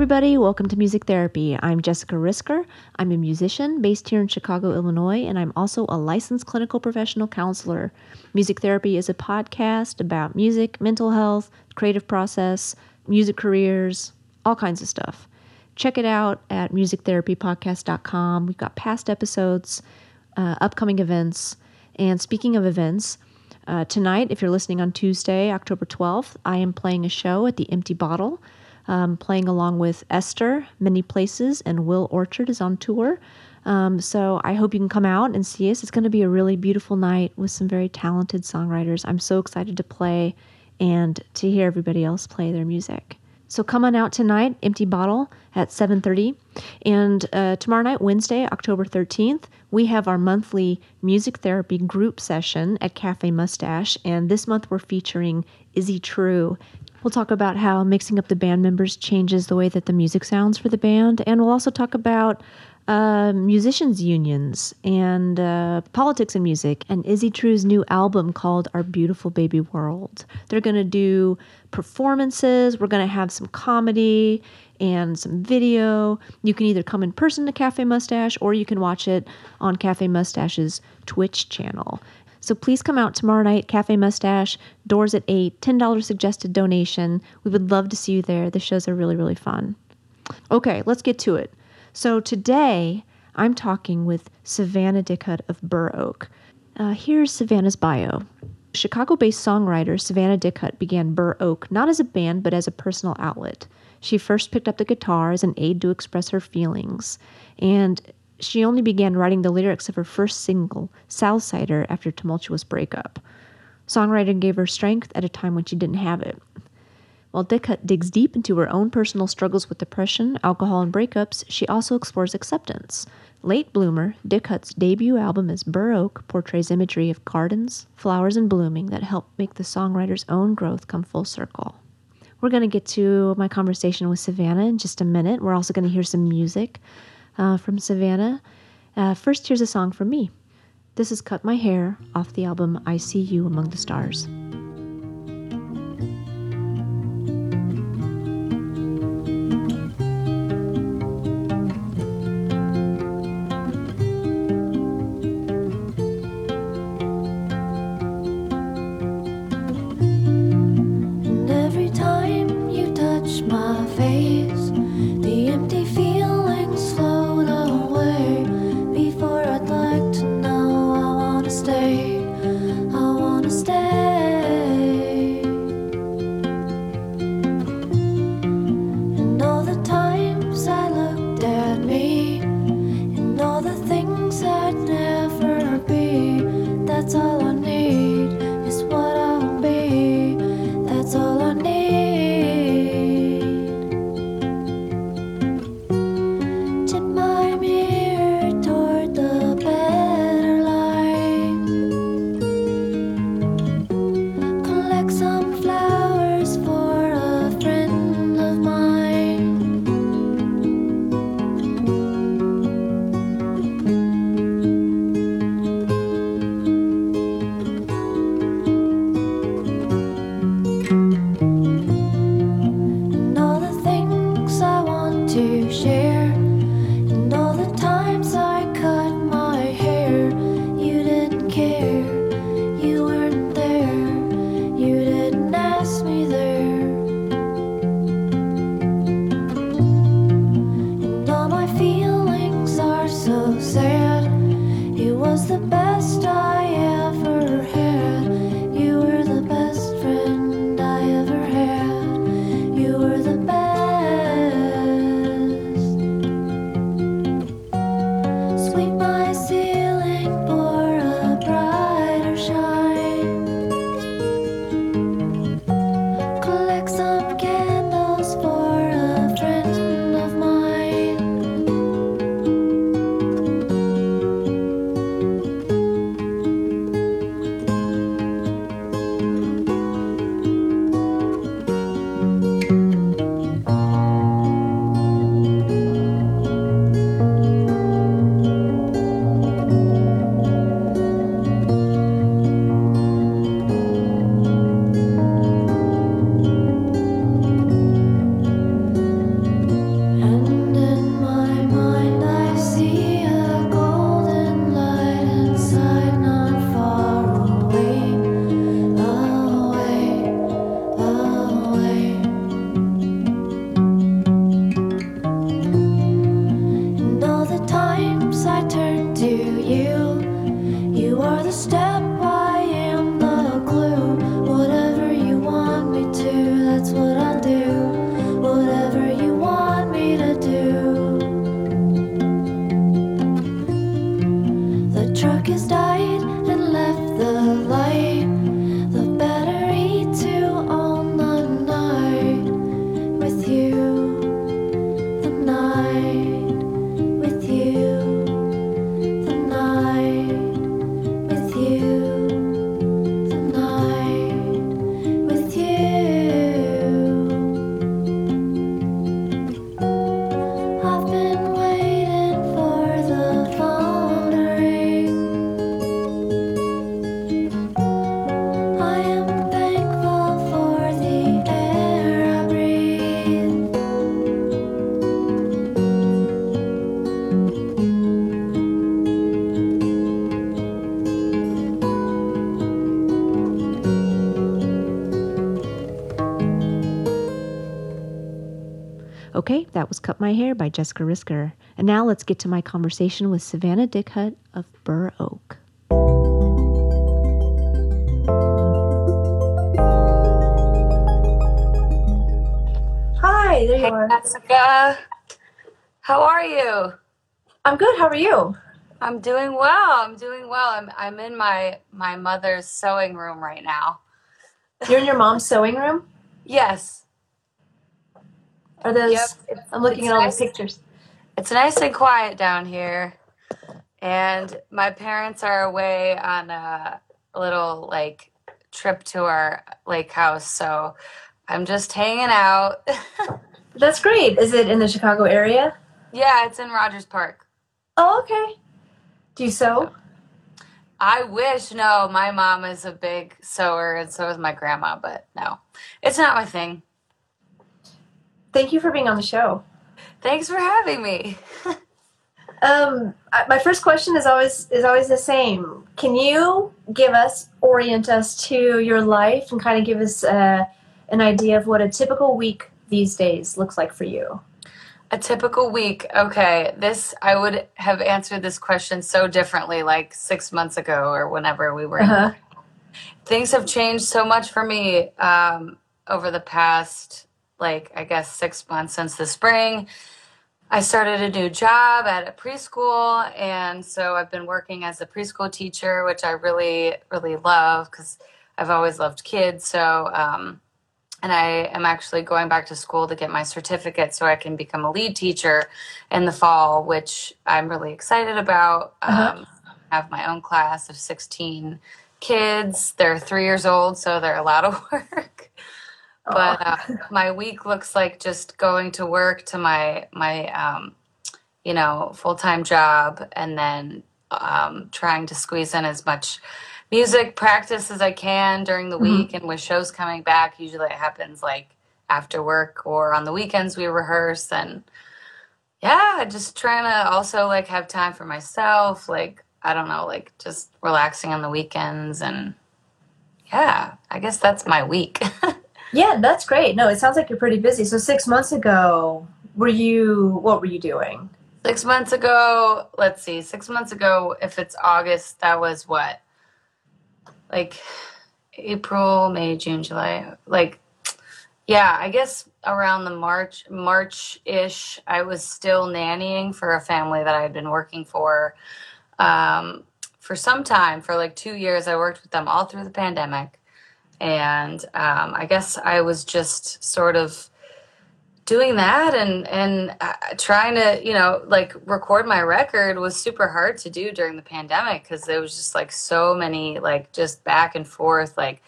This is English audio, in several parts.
everybody. Welcome to Music Therapy. I'm Jessica Risker. I'm a musician based here in Chicago, Illinois, and I'm also a licensed clinical professional counselor. Music Therapy is a podcast about music, mental health, creative process, music careers, all kinds of stuff. Check it out at musictherapypodcast.com. We've got past episodes, uh, upcoming events, and speaking of events, uh, tonight, if you're listening on Tuesday, October 12th, I am playing a show at the Empty Bottle um, playing along with Esther, Many Places, and Will Orchard is on tour. Um, so I hope you can come out and see us. It's going to be a really beautiful night with some very talented songwriters. I'm so excited to play and to hear everybody else play their music. So come on out tonight, Empty Bottle at 7:30, and uh, tomorrow night, Wednesday, October 13th, we have our monthly music therapy group session at Cafe Mustache, and this month we're featuring Izzy True. We'll talk about how mixing up the band members changes the way that the music sounds for the band, and we'll also talk about uh, musicians' unions and uh, politics and music, and Izzy True's new album called Our Beautiful Baby World. They're going to do performances, we're going to have some comedy and some video. You can either come in person to Cafe Mustache or you can watch it on Cafe Mustache's Twitch channel. So please come out tomorrow night, Cafe Mustache, doors at 8, $10 suggested donation. We would love to see you there. The shows are really, really fun. Okay, let's get to it. So today, I'm talking with Savannah Dickhut of Burr Oak. Uh, here's Savannah's bio. Chicago based songwriter Savannah Dickhut began Burr Oak not as a band but as a personal outlet. She first picked up the guitar as an aid to express her feelings, and she only began writing the lyrics of her first single, Southsider, after a tumultuous breakup. Songwriting gave her strength at a time when she didn't have it. While Dickhut digs deep into her own personal struggles with depression, alcohol, and breakups, she also explores acceptance. Late Bloomer, Dickhut's debut album as Burr Oak, portrays imagery of gardens, flowers, and blooming that help make the songwriter's own growth come full circle. We're going to get to my conversation with Savannah in just a minute. We're also going to hear some music uh, from Savannah. Uh, first, here's a song from me. This is Cut My Hair off the album I See You Among the Stars. Okay, that was Cut My Hair by Jessica Risker. And now let's get to my conversation with Savannah Dickhut of Burr Oak. Hi, there you Hey, are. Jessica. How are you? I'm good. How are you? I'm doing well. I'm doing well. I'm I'm in my my mother's sewing room right now. You're in your mom's sewing room? Yes. Are those? Yep. It's, I'm looking it's at all nice. the pictures. It's nice and quiet down here. And my parents are away on a little like trip to our lake house, so I'm just hanging out. That's great. Is it in the Chicago area? yeah, it's in Rogers Park. Oh, okay. Do you sew? I wish no, my mom is a big sewer and so is my grandma, but no. It's not my thing. Thank you for being on the show. Thanks for having me. Um, I- my first question is always is always the same. Can you give us, orient us to your life, and kind of give us uh, an idea of what a typical week these days looks like for you? A typical week. Okay, this I would have answered this question so differently like 6 months ago or whenever we were. Uh-huh. Things have changed so much for me um over the past like I guess 6 months since the spring. I started a new job at a preschool, and so I've been working as a preschool teacher, which I really, really love because I've always loved kids. So, um, and I am actually going back to school to get my certificate so I can become a lead teacher in the fall, which I'm really excited about. Uh-huh. Um, I have my own class of 16 kids. They're three years old, so they're a lot of work but uh, my week looks like just going to work to my my um, you know full time job, and then um, trying to squeeze in as much music practice as I can during the Mhm. week. And with shows coming back, usually it happens like after work or on the weekends we rehearse and yeah, just trying to also like have time for myself, like I don't know, like just relaxing on the weekends and yeah, I guess that's my week. Yeah, that's great. No, it sounds like you're pretty busy. So six months ago, were you? What were you doing? Six months ago, let's see, six months ago, if it's August, that was what? Like April, May, June, July. Like, yeah, I guess around the March, March ish, I was still nannying for a family that I had been working for um, for some time. For like two years, I worked with them all through the pandemic. And um, I guess I was just sort of doing that and and uh, trying to you know like record my record was super hard to do during the pandemic because there was just like so many like just back and forth like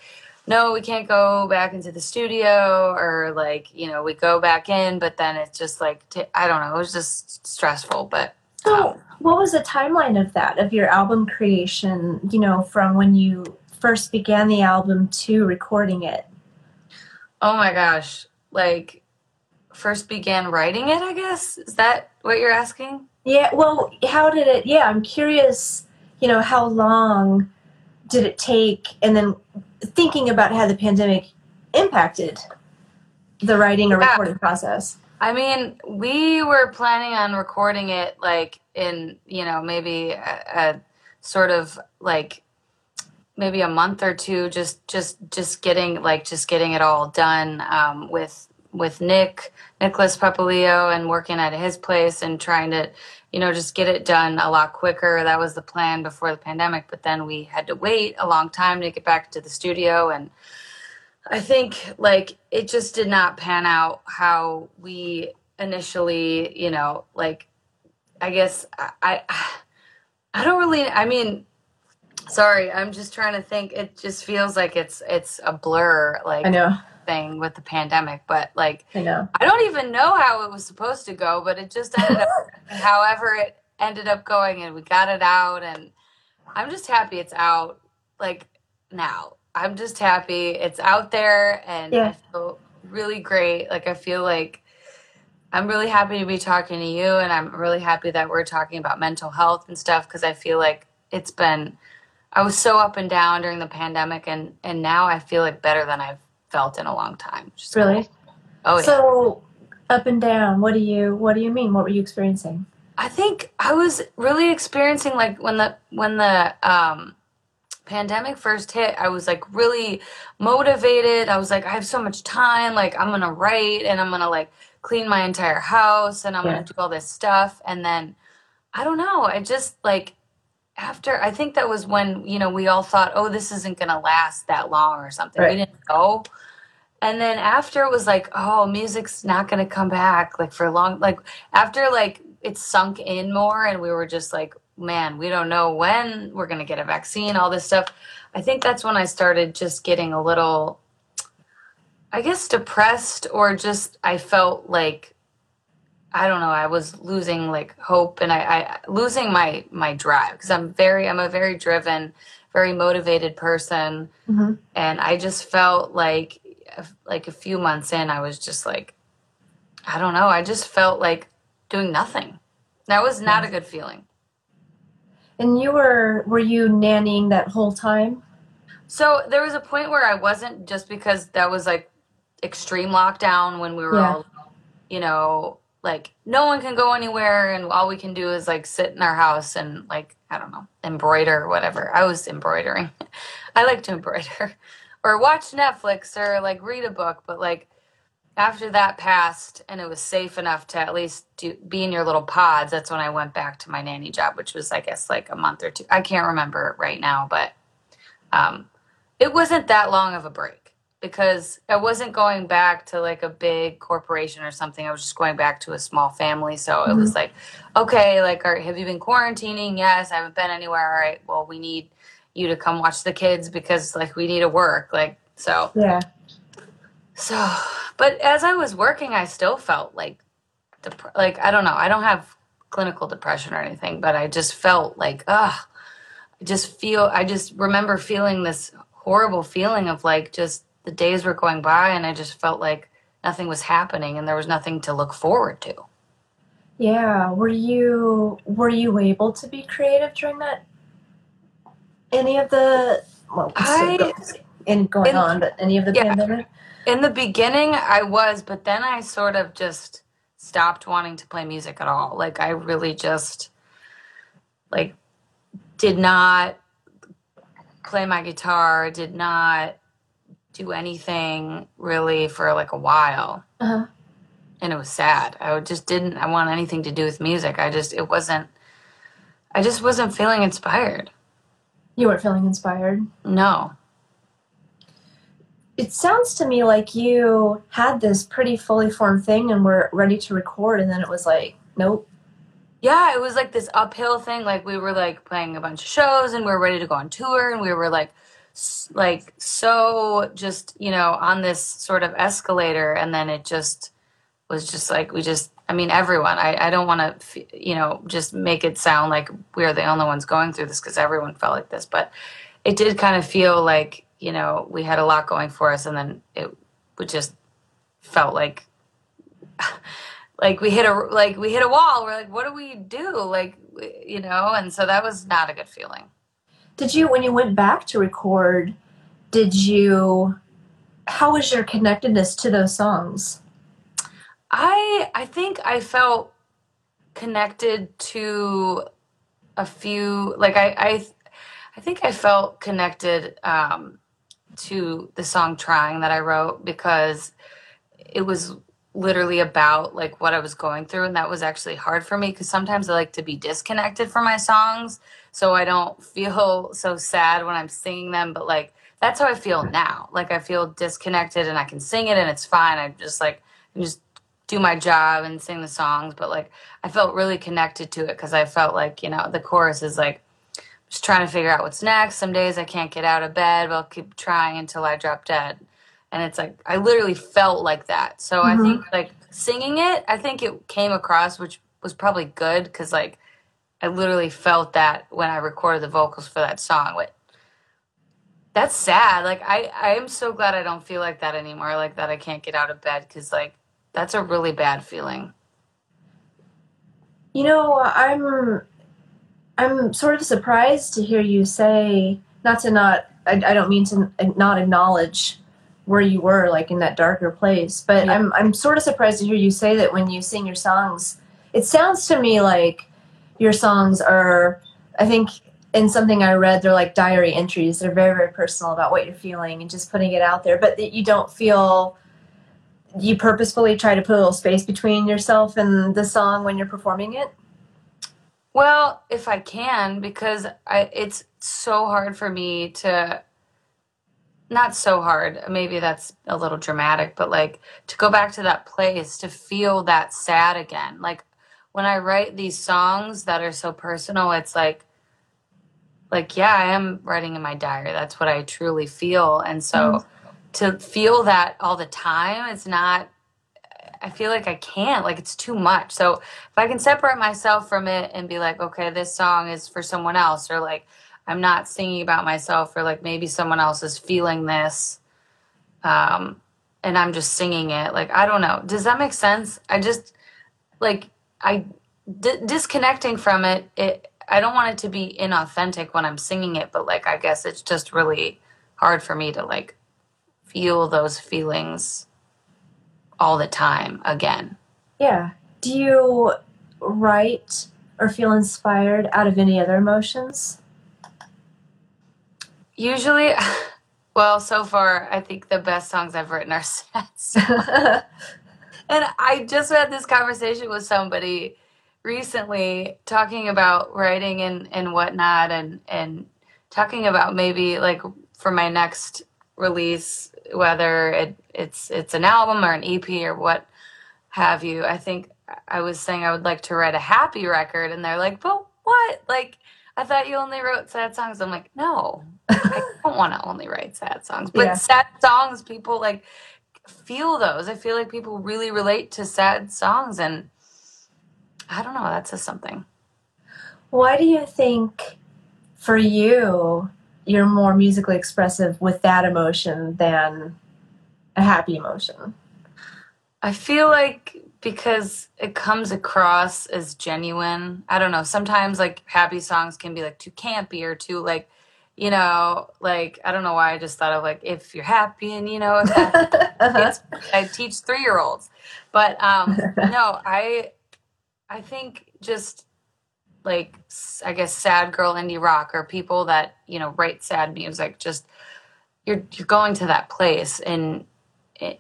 no we can't go back into the studio or like you know we go back in but then it's just like t- i don't know it was just stressful but So, um, what was the timeline of that, of your album creation, you know, from when you first began the album to recording it? oh my gosh like first began writing it i guess is that what you're asking Yeah, well, how did it, yeah, I'm curious, you know, how long did it take? And then thinking about how the pandemic impacted the writing or Yeah. recording process. I mean, we were planning on recording it like in, you know, maybe a, a sort of like maybe a month or two just just just getting like just getting it all done um, with with Nick Nicholas Papaleo and working at his place and trying to you know just get it done a lot quicker. That was the plan before the pandemic but then we had to wait a long time to get back to the studio. And I think like it just did not pan out how we initially you know like I guess I I, I don't really I mean Sorry, I'm just trying to think. It just feels like it's it's a blur, like I know. thing with the pandemic. But like, I know. I don't even know how it was supposed to go, but it just ended up, however, it ended up going, and we got it out, and I'm just happy it's out. Like now, I'm just happy it's out there, and Yeah. I feel really great. Like I feel like I'm really happy to be talking to you, and I'm really happy that we're talking about mental health and stuff because I feel like it's been. I was so up and down during the pandemic, and and now I feel like better than I've felt in a long time. is Really? Oh yeah. So up and down. What do you What do you mean? What were you experiencing? I think I was really experiencing like when the when the um pandemic first hit, I was like really motivated. I was like, I have so much time, like I'm gonna write and I'm gonna like clean my entire house and I'm Yeah. gonna do all this stuff. And then I don't know, I just like after I think that was when, you know, we all thought, oh, this isn't gonna last that long or something. Right. We didn't know. And then after it was like, oh, music's not gonna come back like for long like after like it sunk in more and we were just like man we don't know when we're going to get a vaccine all this stuff i think that's when i started just getting a little i guess depressed or just i felt like i don't know i was losing like hope and i, I losing my my drive because i'm very i'm a very driven very motivated person Mm-hmm. and i just felt like like a few months in i was just like i don't know i just felt like doing nothing that was not a good feeling And you were Were you nannying that whole time? so there was a point where i wasn't just because that was like extreme lockdown when we were Yeah. all you know like no one can go anywhere and all we can do is like sit in our house and like i don't know embroider or whatever. I was embroidering. I like to embroider. Or watch netflix or like read a book but like after that passed and it was safe enough to at least do, be in your little pods that's when i went back to my nanny job which was i guess like a month or two. I can't remember right now but um, it wasn't that long of a break because i wasn't going back to like a big corporation or something. I was just going back to a small family. So it was mm-hmm. like okay like right, have you been quarantining? Yes i haven't been anywhere. All right well we need you to come watch the kids because like we need to work like so. Yeah. so, but as I was working, I still felt like, dep- like I don't know, I don't have clinical depression or anything, but I just felt like, ugh, I just feel, I just remember feeling this horrible feeling of like just the days were going by and I just felt like nothing was happening and there was nothing to look forward to. Yeah. Were you Were you able to be creative during that? Any of the well, I- and going in- on, but any of the Yeah. pandemic? In the beginning, I was, but then I sort of just stopped wanting to play music at all. Like I really just like did not play my guitar, did not do anything really for like a while. Uh-huh. And it was sad. I just didn't I want anything to do with music. I just it wasn't I just wasn't feeling inspired. You weren't feeling inspired. No. It sounds to me like you had this pretty fully formed thing and were ready to record, and then it was like, nope. yeah, it was like this uphill thing. Like we were like playing a bunch of shows and we were ready to go on tour and we were like, like so just you know on this sort of escalator and then it just was just like we just I mean everyone I I don't want to you know just make it sound like we're the only ones going through this because everyone felt like this but it did kind of feel like you know we had a lot going for us and then it would just felt like like we hit a like we hit a wall. We're like what do we do? Like you know and so that was not a good feeling Did you, when you went back to record, did you, how was your connectedness to those songs? i i think i felt connected to a few like i i I think I felt connected um, to the song "Trying" that I wrote because it was literally about like what I was going through, and that was actually hard for me because sometimes I like to be disconnected from my songs, so I don't feel so sad when I'm singing them. But like that's how I feel now. Like I feel disconnected, and I can sing it, and it's fine. I just like just do my job and sing the songs, but like I felt really connected to it because I felt like you know the chorus is like just trying to figure out what's next. Some days I can't get out of bed, but I'll keep trying until I drop dead. And it's like I literally felt like that. So mm-hmm. I think like singing it, I think it came across, which was probably good because like I literally felt that when I recorded the vocals for that song. But that's sad. Like I, I am so glad I don't feel like that anymore. Like that I can't get out of bed because like that's a really bad feeling. You know, I'm I'm sort of surprised to hear you say not to not I, I don't mean to not acknowledge where you were like in that darker place, but yeah. I'm I'm sort of surprised to hear you say that when you sing your songs. It sounds to me like your songs are I think in something I read they're like diary entries. They're very very personal about what you're feeling and just putting it out there, but that you don't feel you purposefully try to put a little space between yourself and the song when you're performing it? Well, if I can, because I, it's so hard for me to, not so hard, maybe that's a little dramatic, but like to go back to that place, to feel that sad again. Like when I write these songs that are so personal, it's like, like, yeah, I am writing in my diary. That's what I truly feel. And so, mm to feel that all the time it's not i feel like i can't like it's too much so if i can separate myself from it and be like okay this song is for someone else or like i'm not singing about myself or like maybe someone else is feeling this um and i'm just singing it like i don't know does that make sense i just like i d- disconnecting from it it i don't want it to be inauthentic when i'm singing it but like i guess it's just really hard for me to like feel those feelings all the time again. Yeah. Do you write or feel inspired out of any other emotions? Usually, well, so far, I think the best songs I've written are sad and I just had this conversation with somebody recently talking about writing and, and whatnot and, and talking about maybe like for my next release, whether it, it's it's an album or an EP or what have you. I think I was saying I would like to write a happy record, and they're like, "But what? Like, I thought you only wrote sad songs." I'm like, "No, I don't want to only write sad songs, but yeah. sad songs, people like feel those. I feel like people really relate to sad songs, and I don't know. That's just something." Why do you think, for you, you're more musically expressive with that emotion than a happy emotion. I feel like because it comes across as genuine. I don't know. Sometimes like happy songs can be like too campy or too like, you know, like I don't know why I just thought of like if you're happy and you know uh-huh. I teach three year olds, but um no, I I think just like I guess sad girl indie rock or people that you know write sad music. Just you're you're going to that place in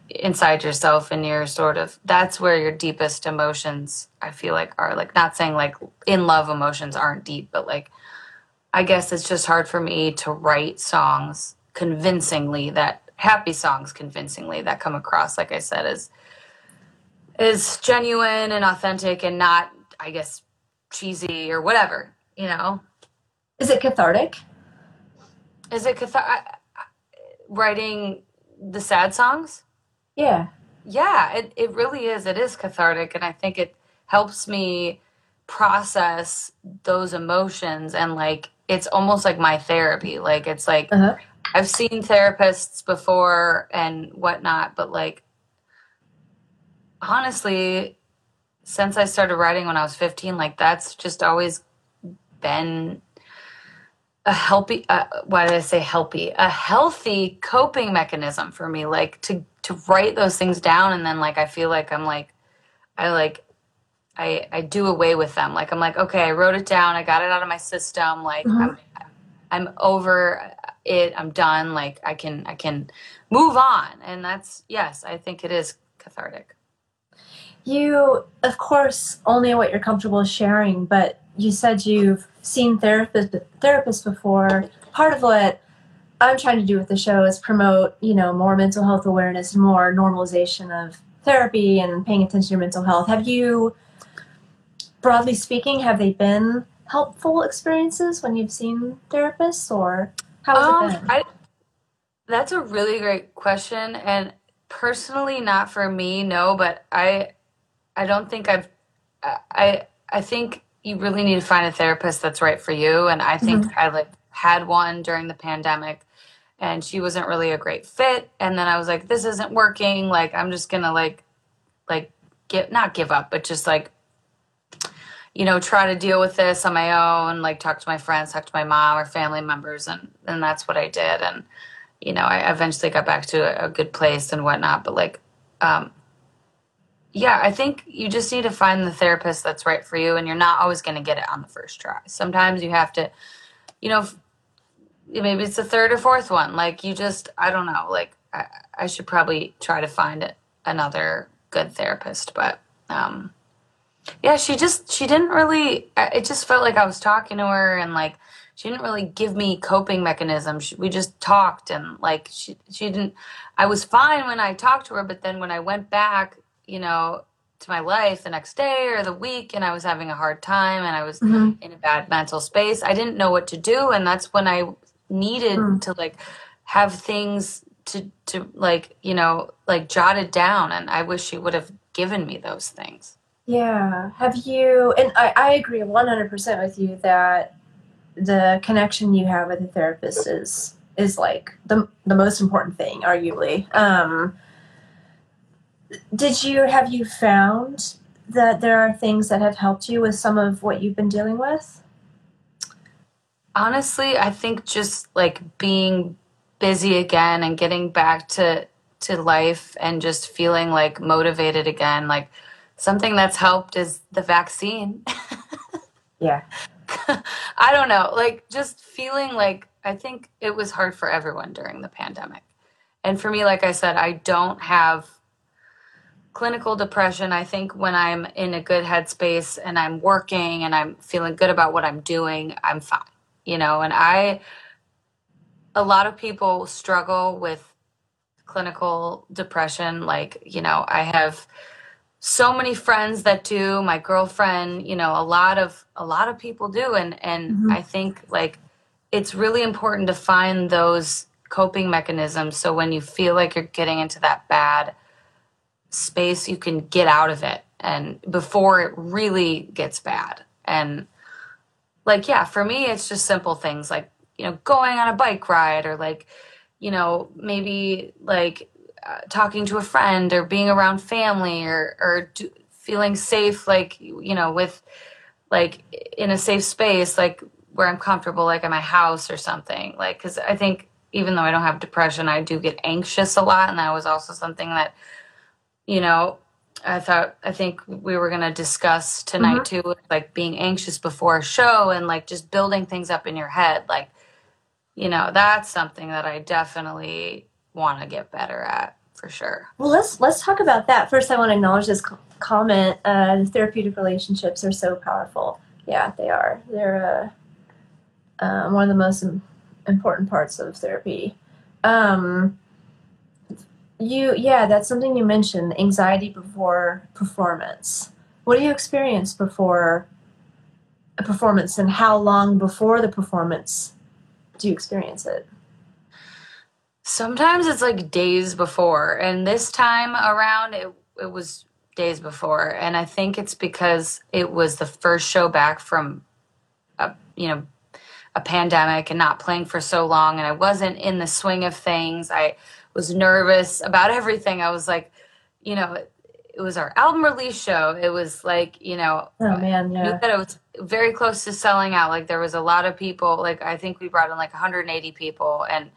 inside yourself and you're sort of that's where your deepest emotions I feel like are like not saying like in love emotions aren't deep, but like I guess it's just hard for me to write songs convincingly that happy songs convincingly that come across like I said is is genuine and authentic and not I guess cheesy or whatever, you know. Is it cathartic? Is it cathartic? Writing the sad songs? Yeah. Yeah, it, it really is. It is cathartic. And I think it helps me process those emotions. And like, it's almost like my therapy. Like, it's like, uh-huh. I've seen therapists before and whatnot, but like, honestly, since I started writing when I was 15, like that's just always been a healthy uh, why did I say healthy? A healthy coping mechanism for me like to to write those things down and then like I feel like I'm like I like I I do away with them. Like I'm like okay, I wrote it down, I got it out of my system, like mm-hmm. I'm over it. I'm done. Like I can I can move on. And that's yes, I think it is cathartic. You of course only what you're comfortable sharing, but you said you've seen therapists therapists before. Part of what I'm trying to do with the show is promote, you know, more mental health awareness, more normalization of therapy and paying attention to your mental health. Have you broadly speaking, have they been helpful experiences when you've seen therapists or how has um, it been? I, that's a really great question. And personally, not for me, no, but I, I don't think I've, I, I think you really need to find a therapist that's right for you. And I think mm-hmm. I like had one during the pandemic and she wasn't really a great fit. And then I was like, this isn't working. Like, I'm just gonna like, like, get not give up, but just like you know, try to deal with this on my own, like talk to my friends, talk to my mom or family members. And, and that's what I did. And, you know, I eventually got back to a, a good place and whatnot. But like, um, yeah, I think you just need to find the therapist that's right for you. And you're not always going to get it on the first try. Sometimes you have to, you know, maybe it's the third or fourth one. Like you just, I don't know, like I, I should probably try to find another good therapist. But, um, yeah, she just she didn't really. It just felt like I was talking to her, and like she didn't really give me coping mechanisms. We just talked, and like she she didn't. I was fine when I talked to her, but then when I went back, you know, to my life the next day or the week, and I was having a hard time, and I was mm-hmm. in a bad mental space. I didn't know what to do, and that's when I needed mm. to like have things to to like you know like jotted down, and I wish she would have given me those things. Yeah. Have you, and I, I agree 100% with you that the connection you have with a therapist is is like the the most important thing arguably um did you have you found that there are things that have helped you with some of what you've been dealing with honestly i think just like being busy again and getting back to to life and just feeling like motivated again like something that's helped is the vaccine. yeah. I don't know, like just feeling like I think it was hard for everyone during the pandemic. And for me, like I said, I don't have clinical depression. I think when I'm in a good headspace and I'm working and I'm feeling good about what I'm doing, I'm fine, you know, and I, a lot of people struggle with clinical depression. Like, you know, I have, so many friends that do my girlfriend you know a lot of a lot of people do and and mm-hmm. i think like it's really important to find those coping mechanisms so when you feel like you're getting into that bad space you can get out of it and before it really gets bad. And like yeah for me it's just simple things like you know going on a bike ride or like you know maybe like uh, talking to a friend or being around family or or do, feeling safe like you know with like in a safe space like where i'm comfortable like at my house or something. Like because i think even though i don't have depression i do get anxious a lot. And that was also something that you know i thought i think we were going to discuss tonight mm-hmm. too like being anxious before a show and like just building things up in your head like you know that's something that i definitely want to get better at for sure. Well, let's let's talk about that. First, I want to acknowledge this comment. Uh, therapeutic relationships are so powerful. Yeah, they are. They're uh, uh, one of the most important parts of therapy. Um, you, yeah, that's something you mentioned. Anxiety before performance. What do you experience before a performance, and how long before the performance do you experience it? Sometimes it's like days before, and this time around it it was days before, and I think it's because it was the first show back from a you know a pandemic and not playing for so long, and I wasn't in the swing of things. I was nervous about everything. I was like, you know, it, it was our album release show. It was like, you know, oh man, yeah. that it was very close to selling out. Like there was a lot of people. Like I think we brought in like 180 people, and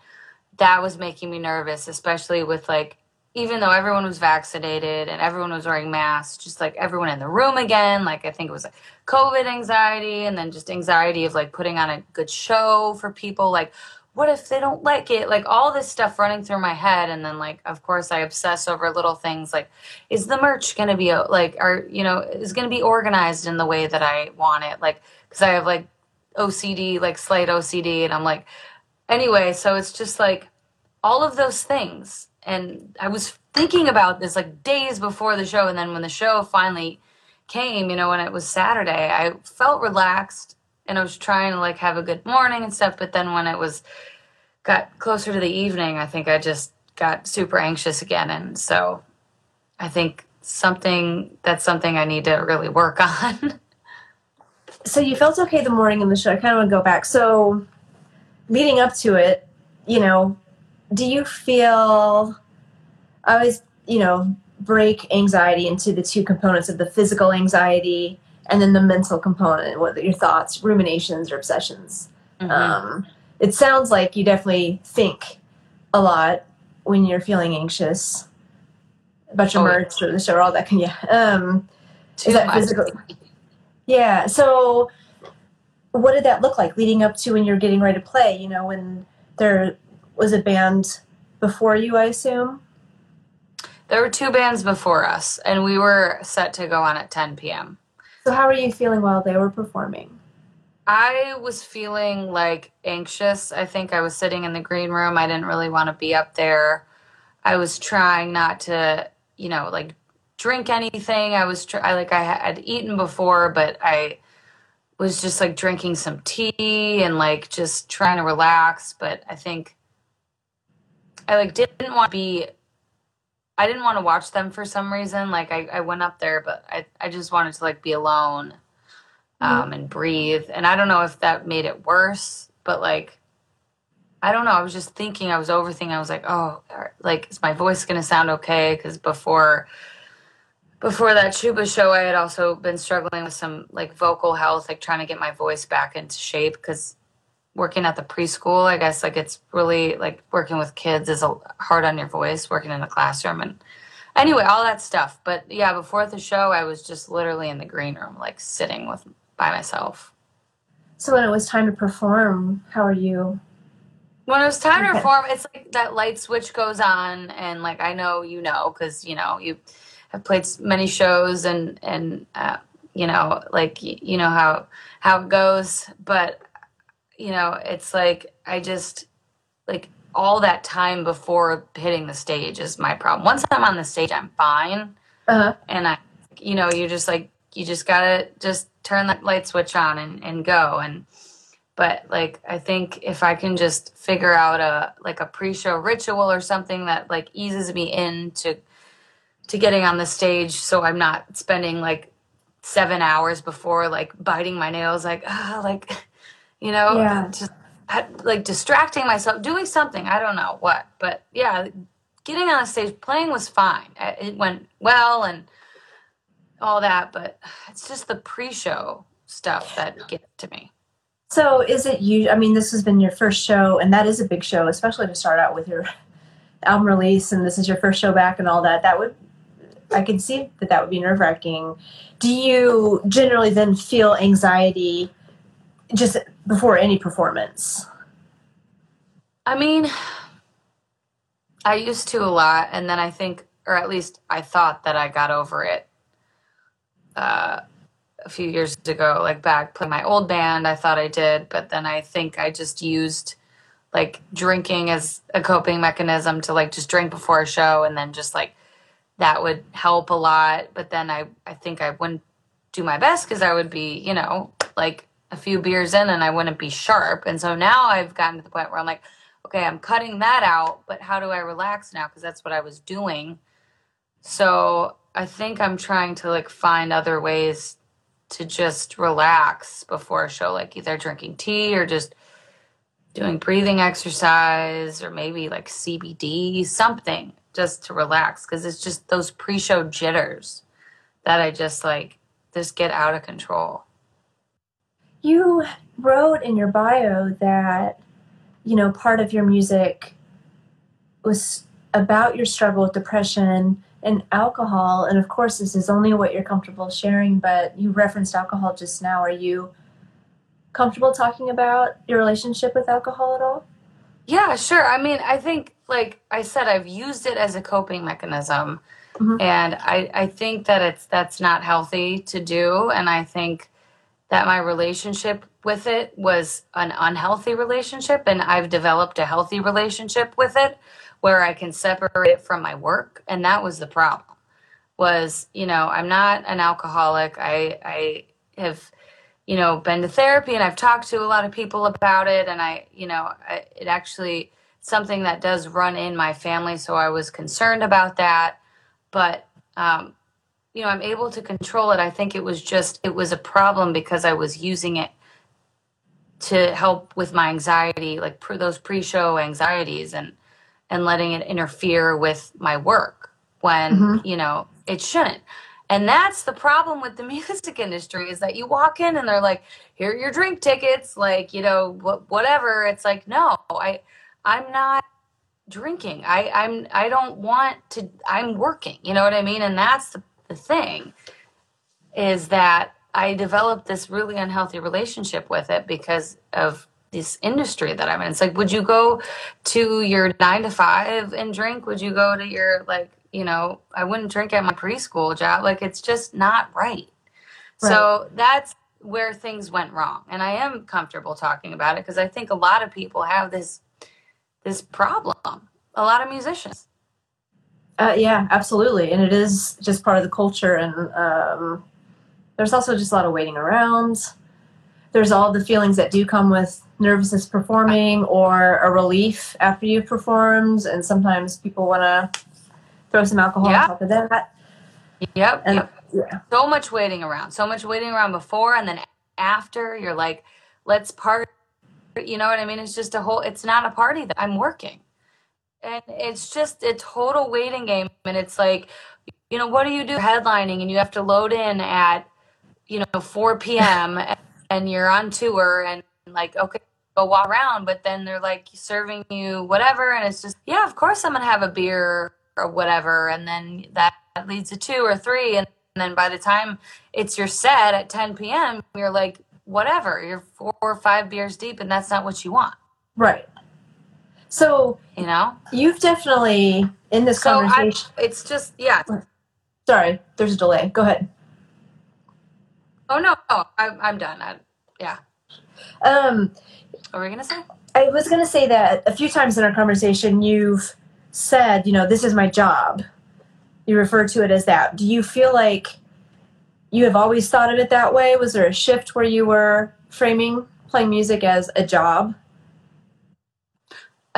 that was making me nervous, especially with like even though everyone was vaccinated and everyone was wearing masks, just like everyone in the room again. Like I think it was like COVID anxiety and then just anxiety of like putting on a good show for people. Like, what if they don't like it? Like all this stuff running through my head. And then like, of course I obsess over little things like, is the merch going to be uh, like, are, you know, is going to be organized in the way that I want it? Like, cause I have like OCD, like slight OCD. And I'm like, anyway, so it's just like all of those things and I was thinking about this like days before the show, and then when the show finally came, you know, when it was Saturday, I felt relaxed and I was trying to like have a good morning and stuff. But then when it was got closer to the evening, I think I just got super anxious again, and so I think something that's something I need to really work on. so you felt okay the morning of the show. I kind of want to go back. So leading up to it, you know, do you feel I always, you know, break anxiety into the two components of the physical anxiety and then the mental component, whether your thoughts, ruminations, or obsessions. Mm-hmm. Um, it sounds like you definitely think a lot when you're feeling anxious about your oh, merch or the show or all that. Can yeah. Um, is that physical? Yeah. So, what did that look like leading up to when you're getting ready to play? You know, when there was a band before you, I assume. There were two bands before us, and we were set to go on at 10 p.m. So, how were you feeling while they were performing? I was feeling like anxious. I think I was sitting in the green room. I didn't really want to be up there. I was trying not to, you know, like drink anything. I was tr- I like I had eaten before, but I was just like drinking some tea and like just trying to relax, but I think I like didn't want to be I didn't want to watch them for some reason. Like I, I went up there, but I, I just wanted to like be alone um, and breathe. And I don't know if that made it worse, but like I don't know. I was just thinking. I was overthinking. I was like, oh, like is my voice gonna sound okay? Because before before that Schubas show, I had also been struggling with some like vocal health, like trying to get my voice back into shape because working at the preschool, I guess like it's really like working with kids is a, hard on your voice, working in the classroom and anyway, all that stuff. But yeah, before the show, I was just literally in the green room, like sitting with by myself. So when it was time to perform, how are you? When it was time okay. to perform, it's like that light switch goes on, and like I know you know because you know you have played many shows and and uh, you know like you know how how it goes. But you know, it's like I just like all that time before hitting the stage is my problem. Once I'm on the stage, I'm fine. Uh-huh. And I, you know, you just like, you just gotta just turn that light switch on and, and go. And, but like, I think if I can just figure out a, like a pre-show ritual or something that like eases me into, to getting on the stage. So I'm not spending like seven hours before like biting my nails, like, ah, like, you know, yeah. just like distracting myself, doing something. I don't know what, but yeah, getting on the stage, playing was fine. Uh, it went well and all that, but it's just the pre-show stuff that gets to me. So, is it you? I mean, this has been your first show, and that is a big show, especially to start out with your album release, and this is your first show back, and all that. That would, I can see that that would be nerve wracking. Do you generally then feel anxiety? just before any performance? I mean, I used to a lot, and then I think, or at least I thought that I got over it uh, a few years ago. Like back playing my old band, I thought I did, but then I think I just used like drinking as a coping mechanism to like just drink before a show, and then just like that would help a lot. But then I, I think I wouldn't do my best because I would be, you know, like a few beers in and I wouldn't be sharp. And so now I've gotten to the point where I'm like, okay, I'm cutting that out, but how do I relax now? Because that's what I was doing. So I think I'm trying to like find other ways to just relax before a show, like either drinking tea or just doing breathing exercise or maybe like CBD, something just to relax. Cause it's just those pre show jitters that I just like, just get out of control you wrote in your bio that you know part of your music was about your struggle with depression and alcohol. And of course, this is only what you're comfortable sharing, but you referenced alcohol just now. Are you comfortable talking about your relationship with alcohol at all? Yeah, sure. I mean, I think, like I said, I've used it as a coping mechanism. Mhm. And I, I think that it's that's not healthy to do. And I think that my relationship with it was an unhealthy relationship. And I've developed a healthy relationship with it where I can separate it from my work. And that was the problem. Was, you know, I'm not an alcoholic. I I have you know been to therapy and i've talked to a lot of people about it and i you know I, it actually something that does run in my family so i was concerned about that but um, you know i'm able to control it i think it was just it was a problem because i was using it to help with my anxiety like pre- those pre-show anxieties and and letting it interfere with my work when Mhm. you know it shouldn't and that's the problem with the music industry is that you walk in and they're like, here are your drink tickets, like, you know, wh- whatever. It's like, no, I, I'm not drinking. I, I'm, I don't want to, I'm working, you know what I mean? And that's the, the thing is that I developed this really unhealthy relationship with it because of this industry that I'm in. It's like, would you go to your nine to five and drink? Would you go to your like, you know, I wouldn't drink at my preschool job. Like it's just not right. So that's where things went wrong. And I am comfortable talking about it because I think a lot of people have this this problem. A lot of musicians. Uh, yeah, absolutely. And it is just part of the culture. And um, there's also just a lot of waiting around. There's all the feelings that do come with nervousness performing or a relief after you've performed. And sometimes people want to throw some alcohol Yeah. on top of that. Yep. And yep. yeah, so much waiting around so much waiting around before and then after you're like let's party you know what i mean it's just a whole it's not a party that i'm working and it's just a total waiting game. And it's like you know what do you do? Headlining and you have to load in at you know 4 p.m and, and you're on tour and like okay go walk around. But then they're like serving you whatever. And it's just yeah of course i'm gonna have a beer or whatever. And then that leads to two or three. And then by the time it's your set at 10 p.m., you're like, whatever, you're four or five beers deep, and that's not what you want, right. So you know? you've definitely, in this So I, it's just, yeah. sorry, there's a delay. Go ahead. Oh, no, Oh, I, I'm done. I, yeah. Um, What were we going to say? I was going to say that a few times in our conversation, you've said, you know, this is my job. You refer to it as that. Do you feel like you have always thought of it that way? Was there a shift where you were framing playing music as a job?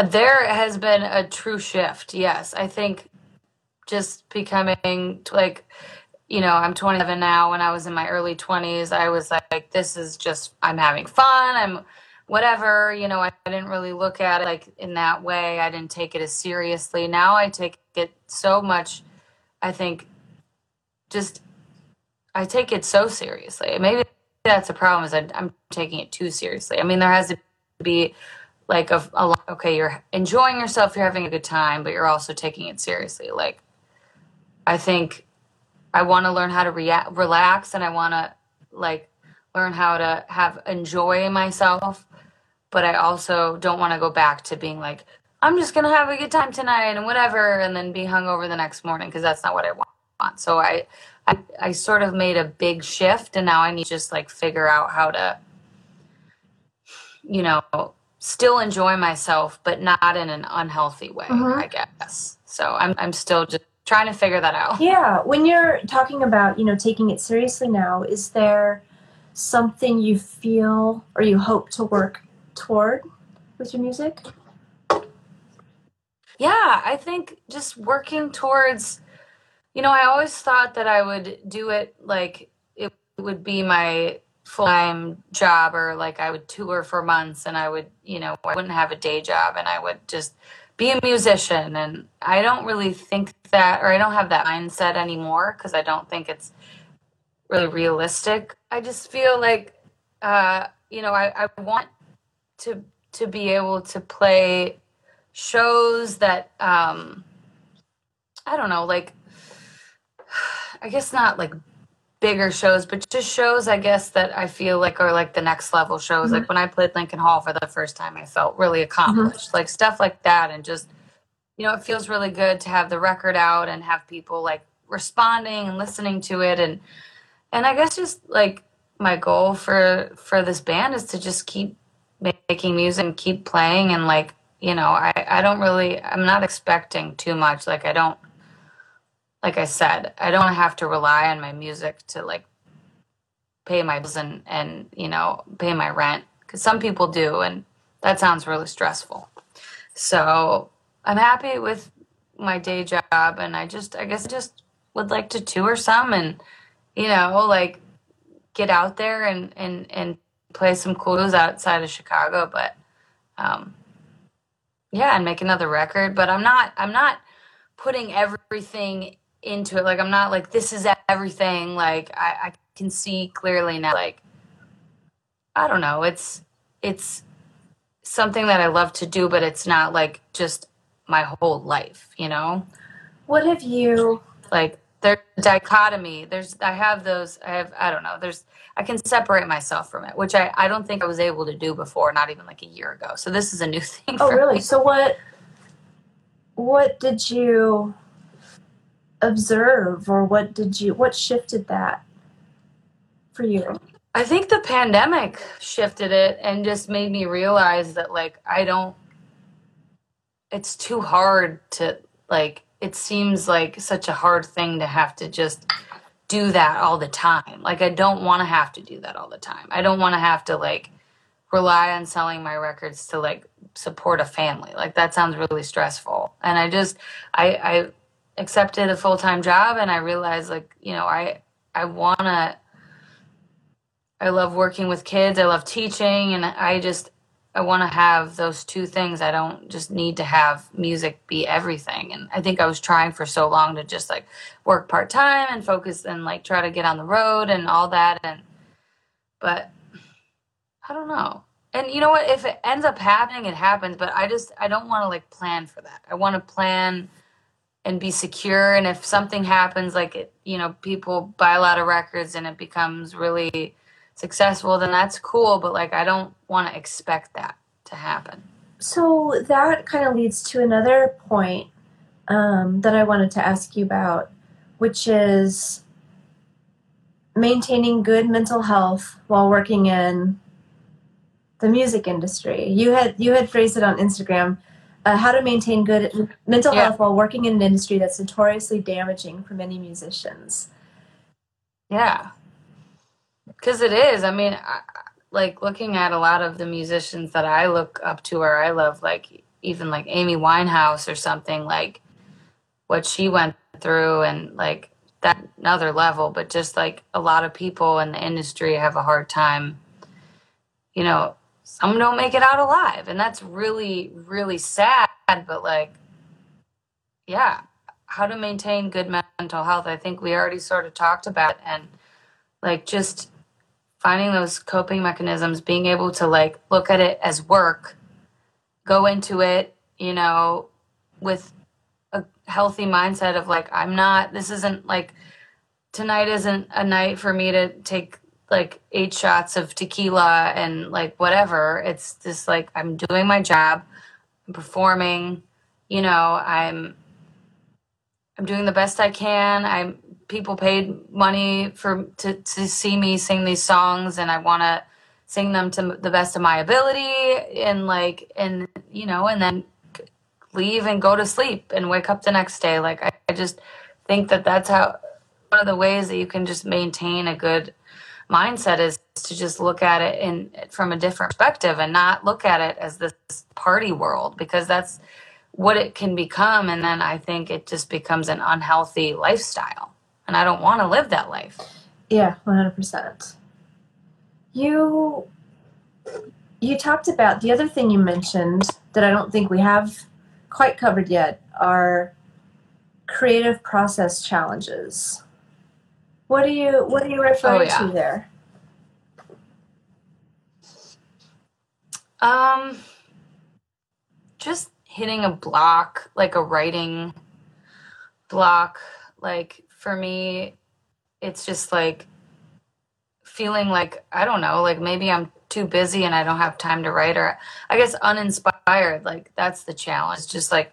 There has been a true shift. Yes. I think just becoming like, you know, I'm 27 now. When I was in my early 20s, I was like, this is just, I'm having fun. I'm whatever. You know, I, I didn't really look at it like in that way. I didn't take it as seriously. Now I take it so much, I think, just, I take it so seriously. Maybe that's a problem is I, I'm taking it too seriously. I mean, there has to be like a, a okay you're enjoying yourself you're having a good time but you're also taking it seriously. Like i think i want to learn how to relax and i want to like learn how to have enjoy myself but i also don't want to go back to being like i'm just gonna have a good time tonight and whatever and then be hungover the next morning because that's not what i want. So I, I i sort of made a big shift and now i need to just like figure out how to you know still enjoy myself but not in an unhealthy way Mhm. i guess so i'm i'm still just trying to figure that out Yeah, when you're talking about, you know, taking it seriously now, is there something you feel or you hope to work toward with your music? yeah i think just working towards you know i always thought that i would do it like it would be my full-time job or like i would tour for months and i would you know i wouldn't have a day job and i would just be a musician and i don't really think that or i don't have that mindset anymore because i don't think it's really realistic. I just feel like uh you know i, I want to to be able to play shows that um I don't know, like I guess not like bigger shows, but just shows I guess that I feel like are like the next level shows. Mhm. Like when I played Lincoln Hall for the first time, I felt really accomplished. Like stuff like that and just you know, it feels really good to have the record out and have people like responding and listening to it and and I guess just like my goal for for this band is to just keep making music and keep playing and like you know I I don't really I'm not expecting too much like I don't like I said I don't have to rely on my music to like pay my bills and and you know pay my rent because some people do and that sounds really stressful. So I'm happy with my day job and I just I guess I just would like to tour some and you know like get out there and and and play some shows outside of Chicago but um yeah and make another record. But I'm not I'm not putting everything into it. Like I'm not like this is everything. Like I, I can see clearly now. Like I don't know. It's it's something that I love to do but it's not like just my whole life you know? What have you like there's dichotomy. There's i have those i have i don't know. There's i can separate myself from it which i i don't think i was able to do before not even like a year ago. So this is a new thing Oh really? me. So what what did you observe or what did you what shifted that for you? i think the pandemic shifted it and just made me realize that like i don't it's too hard to like it seems like such a hard thing to have to just do that all the time. Like i don't want to have to do that all the time. I don't want to have to like rely on selling my records to like support a family. Like that sounds really stressful. And i just i i accepted a full-time job and i realized like you know i i want to i love working with kids i love teaching and i just i want to have those two things i don't just need to have music be everything and i think i was trying for so long to just like work part-time and focus and like try to get on the road and all that and but I don't know. And you know what? If it ends up happening, it happens. But I just I don't want to like plan for that. I want to plan and be secure. And if something happens, like it, you know, people buy a lot of records and it becomes really successful, then that's cool. But like I don't want to expect that to happen. So that kind of leads to another point um, that I wanted to ask you about, which is maintaining good mental health while working in the music industry. You had you had phrased it on Instagram, uh, how to maintain good mental Yeah. health while working in an industry that's notoriously damaging for many musicians. Yeah. Because it is. I mean, I, like looking at a lot of the musicians that I look up to or I love, like even like Amy Winehouse or something, like what she went through and like that another level. But just like a lot of people in the industry have a hard time, you know, some don't make it out alive. And that's really, really sad. But like, yeah, how to maintain good mental health. I think we already sort of talked about and like just finding those coping mechanisms, being able to like look at it as work, go into it, you know, with a healthy mindset of like I'm not this isn't like tonight isn't a night for me to take like eight shots of tequila and like whatever. It's just like I'm doing my job, I'm performing, you know, I'm I'm doing the best I can. I'm people paid money for to to see me sing these songs, and I want to sing them to the best of my ability, and like and you know, and then leave and go to sleep and wake up the next day. Like I, I just think that that's how one of the ways that you can just maintain a good mindset is to just look at it in from a different perspective and not look at it as this party world because that's what it can become and then i think it just becomes an unhealthy lifestyle and i don't want to live that life Yeah, one hundred percent. You you talked about the other thing you mentioned that I don't think we have quite covered yet are creative process challenges. What do you what are you referring yeah. to there? um just hitting a block like a writing block. Like for me, it's just like feeling like I don't know, like maybe I'm too busy and I don't have time to write or I guess uninspired. Like that's the challenge. Just like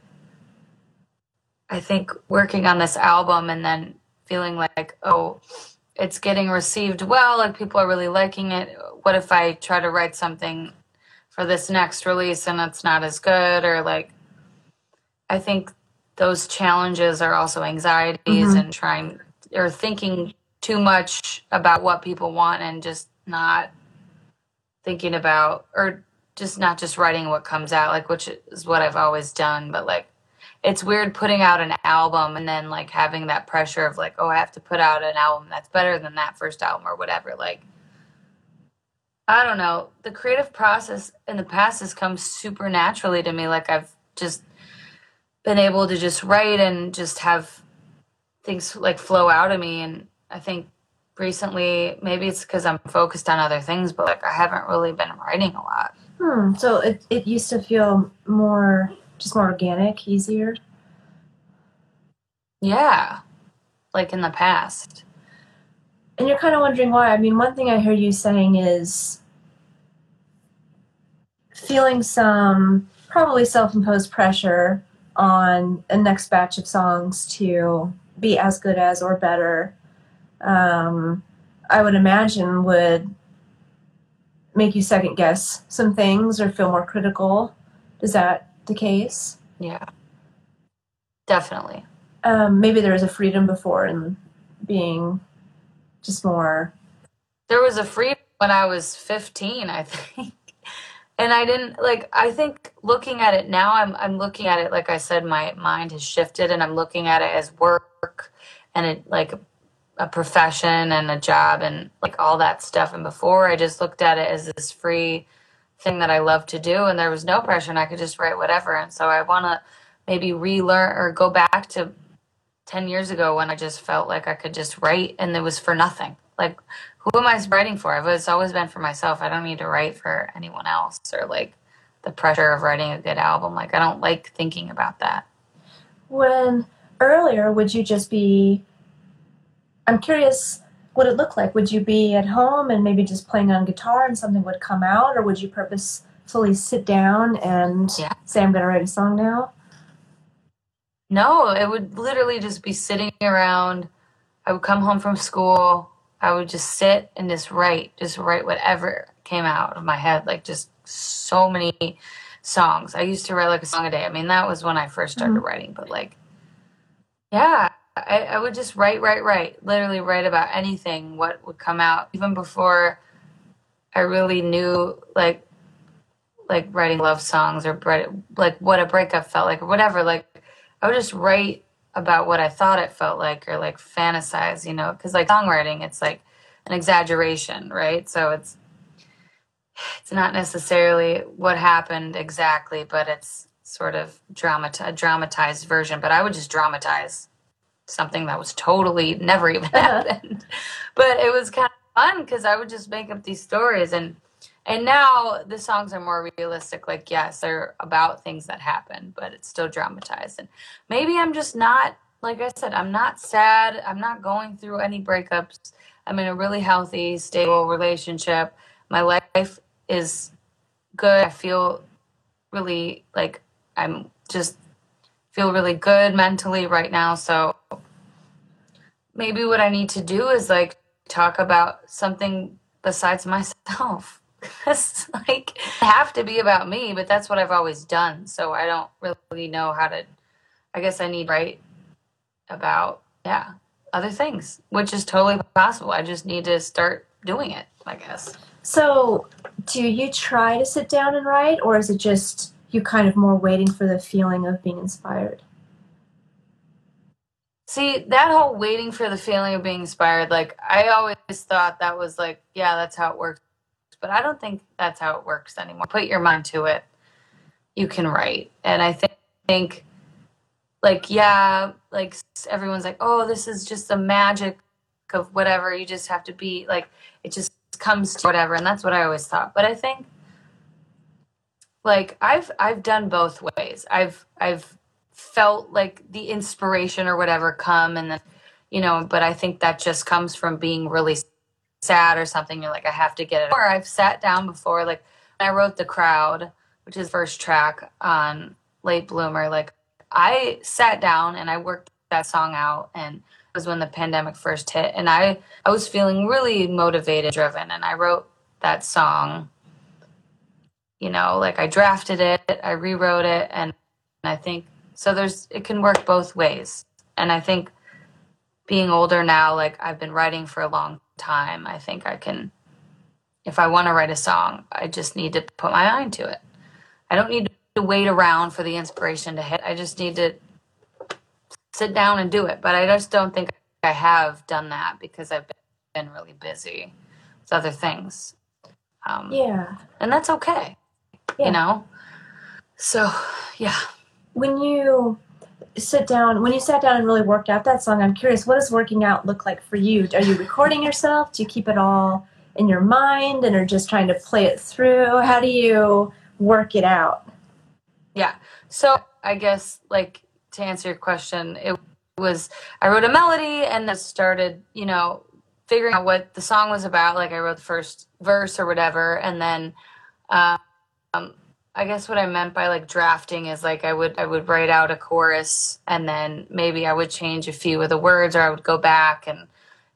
I think working on this album and then feeling like, oh, it's getting received well, like people are really liking it. What if I try to write something for this next release and it's not as good or like I think those challenges are also anxieties mm-hmm. and trying or thinking too much about what people want and just not thinking about or just not just writing what comes out like which is what I've always done but like it's weird putting out an album and then like having that pressure of like oh I have to put out an album that's better than that first album or whatever like I don't know the creative process in the past has come super naturally to me like I've just been able to just write and just have things like flow out of me and I think recently maybe it's because I'm focused on other things but like I haven't really been writing a lot. Hmm. So it it used to feel more just more organic, easier. Yeah. Like in the past. And you're kind of wondering why. I mean, one thing I hear you saying is feeling some probably self-imposed pressure on a next batch of songs to be as good as or better um, i would imagine would make you second guess some things or feel more critical Does that the case. Yeah. Definitely. Um, maybe there was a freedom before in being just more. There was a freedom when i was 15 i think. And I didn't like I think looking at it now I'm I'm looking at it like I said my mind has shifted and I'm looking at it as work and it like a profession and a job and like all that stuff. And before I just looked at it as this free thing that I love to do and there was no pressure and I could just write whatever and so I want to maybe relearn or go back to 10 years ago when I just felt like I could just write and it was for nothing like who am I writing for? It's always been for myself. I don't need to write for anyone else or like the pressure of writing a good album. Like I don't like thinking about that. When earlier, would you just be? I'm curious what it looked like. Would you be at home and maybe just playing on guitar and something would come out, or would you purposefully sit down and yeah. say, "I'm going to write a song now"? No, it would literally just be sitting around. I would come home from school I would just sit and just write, just write whatever came out of my head, like just so many songs. I used to write like a song a day. I mean, that was when I first started mm-hmm. writing, but like, yeah, I, I would just write, write, write, literally write about anything, what would come out, even before I really knew like, like writing love songs or like what a breakup felt like or whatever. Like, I would just write about what I thought it felt like or like fantasize, you know, because like songwriting, it's like an exaggeration, right? So it's it's not necessarily what happened exactly, but it's sort of dramati- a dramatized version. But I would just dramatize something that was totally never even happened. but it was kind of fun because I would just make up these stories and and now the songs are more realistic like yes they're about things that happen but it's still dramatized. And maybe i'm just not like i said i'm not sad i'm not going through any breakups. I'm in a really healthy stable relationship. My life is good. I feel really like i'm just feel really good mentally right now so maybe what i need to do is like talk about something besides myself. Because like have to be about me but that's what i've always done so i don't really know how to i guess i need write about yeah other things which is totally possible. I just need to start doing it i guess. So do you try to sit down and write or is it just you kind of more waiting for the feeling of being inspired See, that whole waiting for the feeling of being inspired, like I always thought that was like, yeah, that's how it works but I don't think that's how it works anymore. Put your mind to it, you can write. And I think, think like, yeah, like everyone's like, oh, this is just the magic of whatever. You just have to be like, it just comes to whatever. And that's what I always thought. But I think like I've I've done both ways. I've I've felt like the inspiration or whatever come and then you know but i think that just comes from being really sad or something. You're like i have to get it. Or i've sat down before like i wrote the crowd which is first track on late bloomer. Like i sat down and i worked that song out and it was when the pandemic first hit. And i i was feeling really motivated driven and i wrote that song you know like i drafted it i rewrote it and i think so there's it can work both ways. And I think being older now, like I've been writing for a long time, I think I can if I want to write a song, I just need to put my mind to it. I don't need to wait around for the inspiration to hit. I just need to sit down and do it. But I just don't think I have done that because I've been really busy with other things. Um, yeah. And that's okay. Yeah. You know? So, yeah. When you sit down when you sat down and really worked out that song i'm curious what does working out look like for you? Are you recording yourself? Do you keep it all in your mind and are just trying to play it through? How do you work it out? Yeah. So i guess like to answer your question it was i wrote a melody and then started you know figuring out what the song was about like i wrote the first verse or whatever and then um, um, I guess what I meant by like drafting is like I would I would write out a chorus and then maybe I would change a few of the words or I would go back and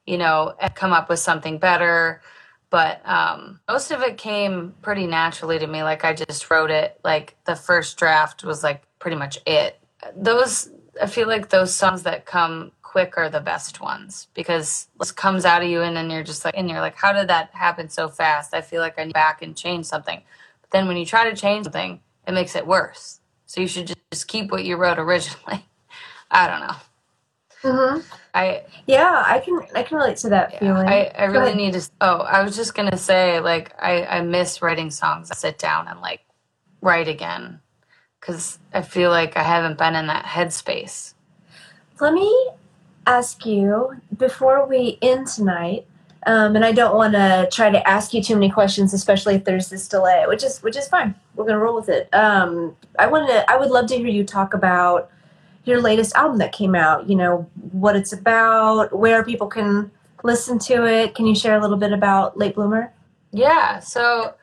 you know come up with something better. But um, most of it came pretty naturally to me. Like I just wrote it. Like the first draft was like pretty much it. Those I feel like those songs that come quick are the best ones because it comes out of you and then you're just like and you're like how did that happen so fast? I feel like I need back and change something then when you try to change something, it makes it worse. So you should just keep what you wrote originally. I don't know. Mm-hmm. I yeah, I can I can relate to that yeah, feeling. I, I really need to. Oh, I was just gonna say like I I miss writing songs. I sit down and like write again because I feel like I haven't been in that headspace. Let me ask you before we end tonight. Um, and I don't want to try to ask you too many questions, especially if there's this delay, which is which is fine. We're gonna roll with it. Um, I wanted to, I would love to hear you talk about your latest album that came out. You know what it's about, where people can listen to it. Can you share a little bit about Late Bloomer? Yeah, so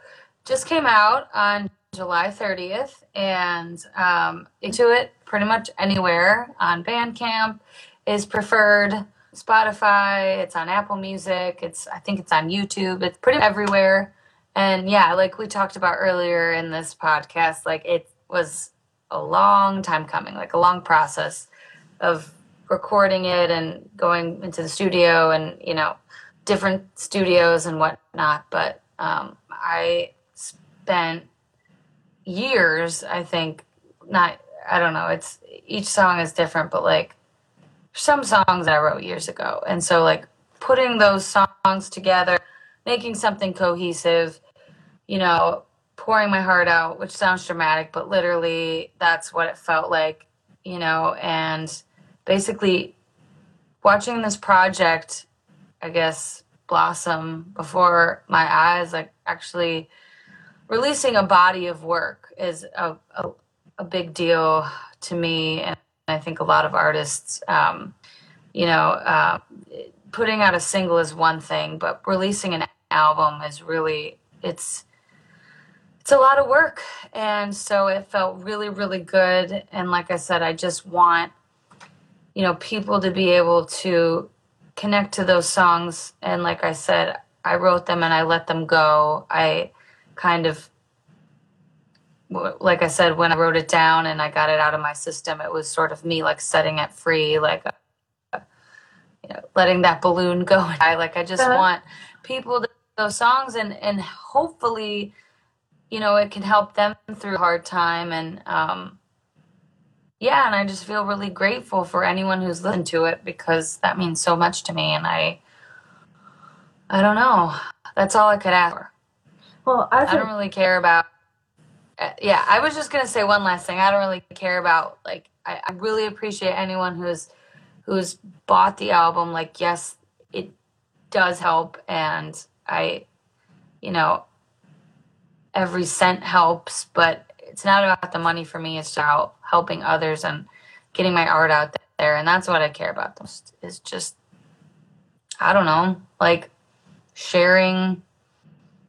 just came out on July 30th, and um, into it pretty much anywhere on Bandcamp is preferred. Spotify, it's on Apple Music, it's I think it's on YouTube. It's pretty everywhere. And yeah, like we talked about earlier in this podcast, like it was a long time coming, like a long process of recording it and going into the studio and, you know, different studios and whatnot. But um, I spent years, I think, not, I don't know, it's each song is different, but like some songs I wrote years ago. And so, like, putting those songs together, making something cohesive, you know, pouring my heart out, which sounds dramatic, but literally that's what it felt like, you know, and basically watching this project, I guess, blossom before my eyes, like actually releasing a body of work is a, a, a big deal to me. And I think a lot of artists, um, you know, uh, putting out a single is one thing, but releasing an album is really it's it's a lot of work, and so it felt really really good. And like I said, I just want you know people to be able to connect to those songs. And like I said, I wrote them and I let them go. I kind of like I said, when I wrote it down and I got it out of my system, it was sort of me like setting it free, like uh, you know, letting that balloon go. I like I just uh-huh. want people to those songs and and hopefully, you know, it can help them through a hard time and um yeah, and I just feel really grateful for anyone who's listened to it because that means so much to me and I I don't know. That's all I could ask for. Well, I, I don't really care about Uh, yeah, I was just gonna say one last thing. I don't really care about like I, I really appreciate anyone who's who's bought the album. Like, yes, it does help, and I, you know, every cent helps, but it's not about the money for me. It's about helping others and getting my art out there. And that's what I care about most is just, I don't know, like sharing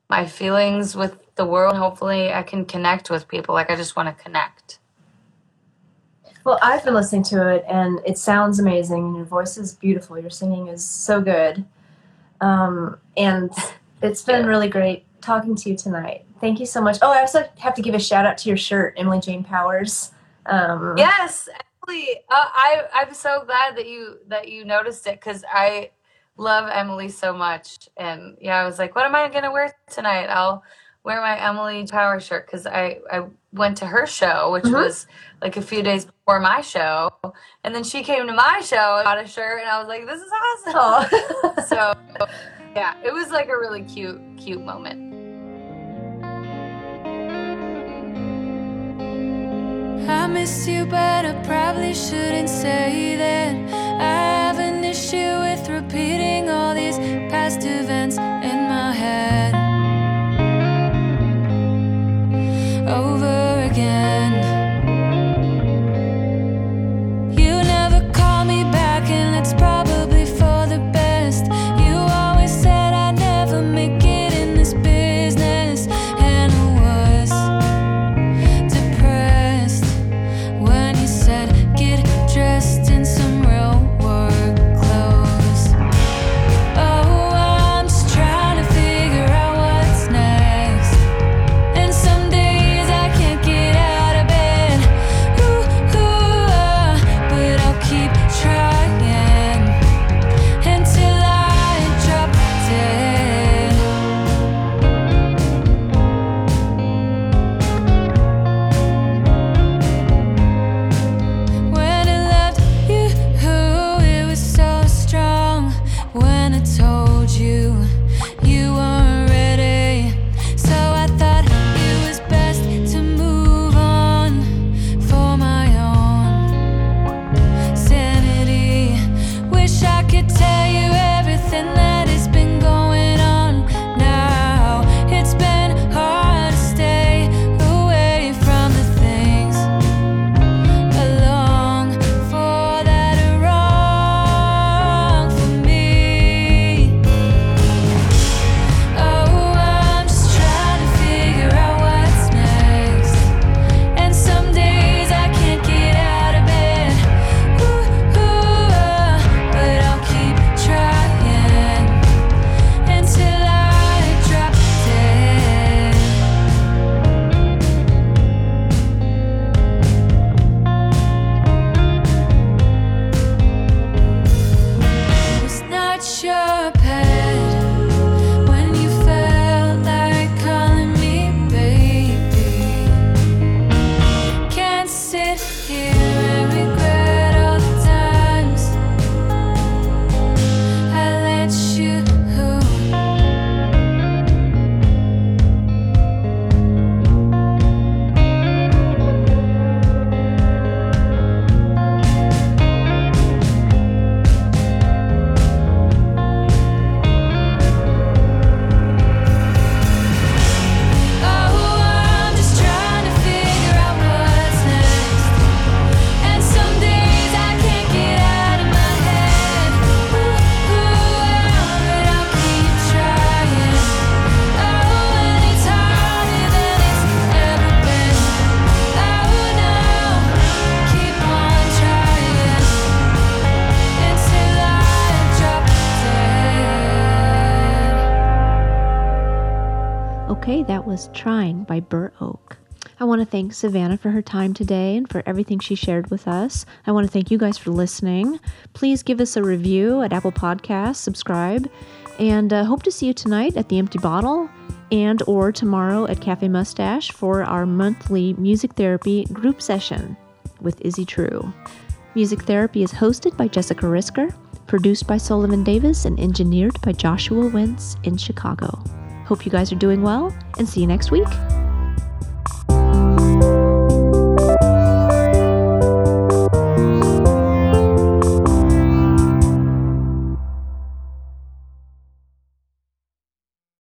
my feelings with the world. Hopefully I can connect with people. Like I just want to connect. Well, I've been listening to it and it sounds amazing and your voice is beautiful. Your singing is so good. Um, and it's been really great talking to you tonight. Thank you so much. Oh, I also have to give a shout out to your shirt, Emily Jane Powers. Um, Yes, Emily. Uh, I I'm so glad that you that you noticed it because I love Emily so much. And yeah, I was like, what am I gonna wear tonight? I'll wear my Emily Power shirt because I I went to her show, which Mhm. was like a few days before my show, and then she came to my show and got a shirt, and I was like, this is awesome. So yeah, it was like a really cute cute moment. I miss you, but I probably shouldn't say that. I have an issue with repeating all these past events in my head Trying by Burr Oak. I want to thank Savannah for her time today and for everything she shared with us. I want to thank you guys for listening. Please give us a review at Apple Podcasts, subscribe, and uh, hope to see you tonight at the Empty Bottle and or tomorrow at Cafe Mustache for our monthly music therapy group session with Izzy True. Music Therapy is hosted by Jessica Risker, produced by Sullivan Davis, and engineered by Joshua Wentz in Chicago. Hope you guys are doing well, and see you next week.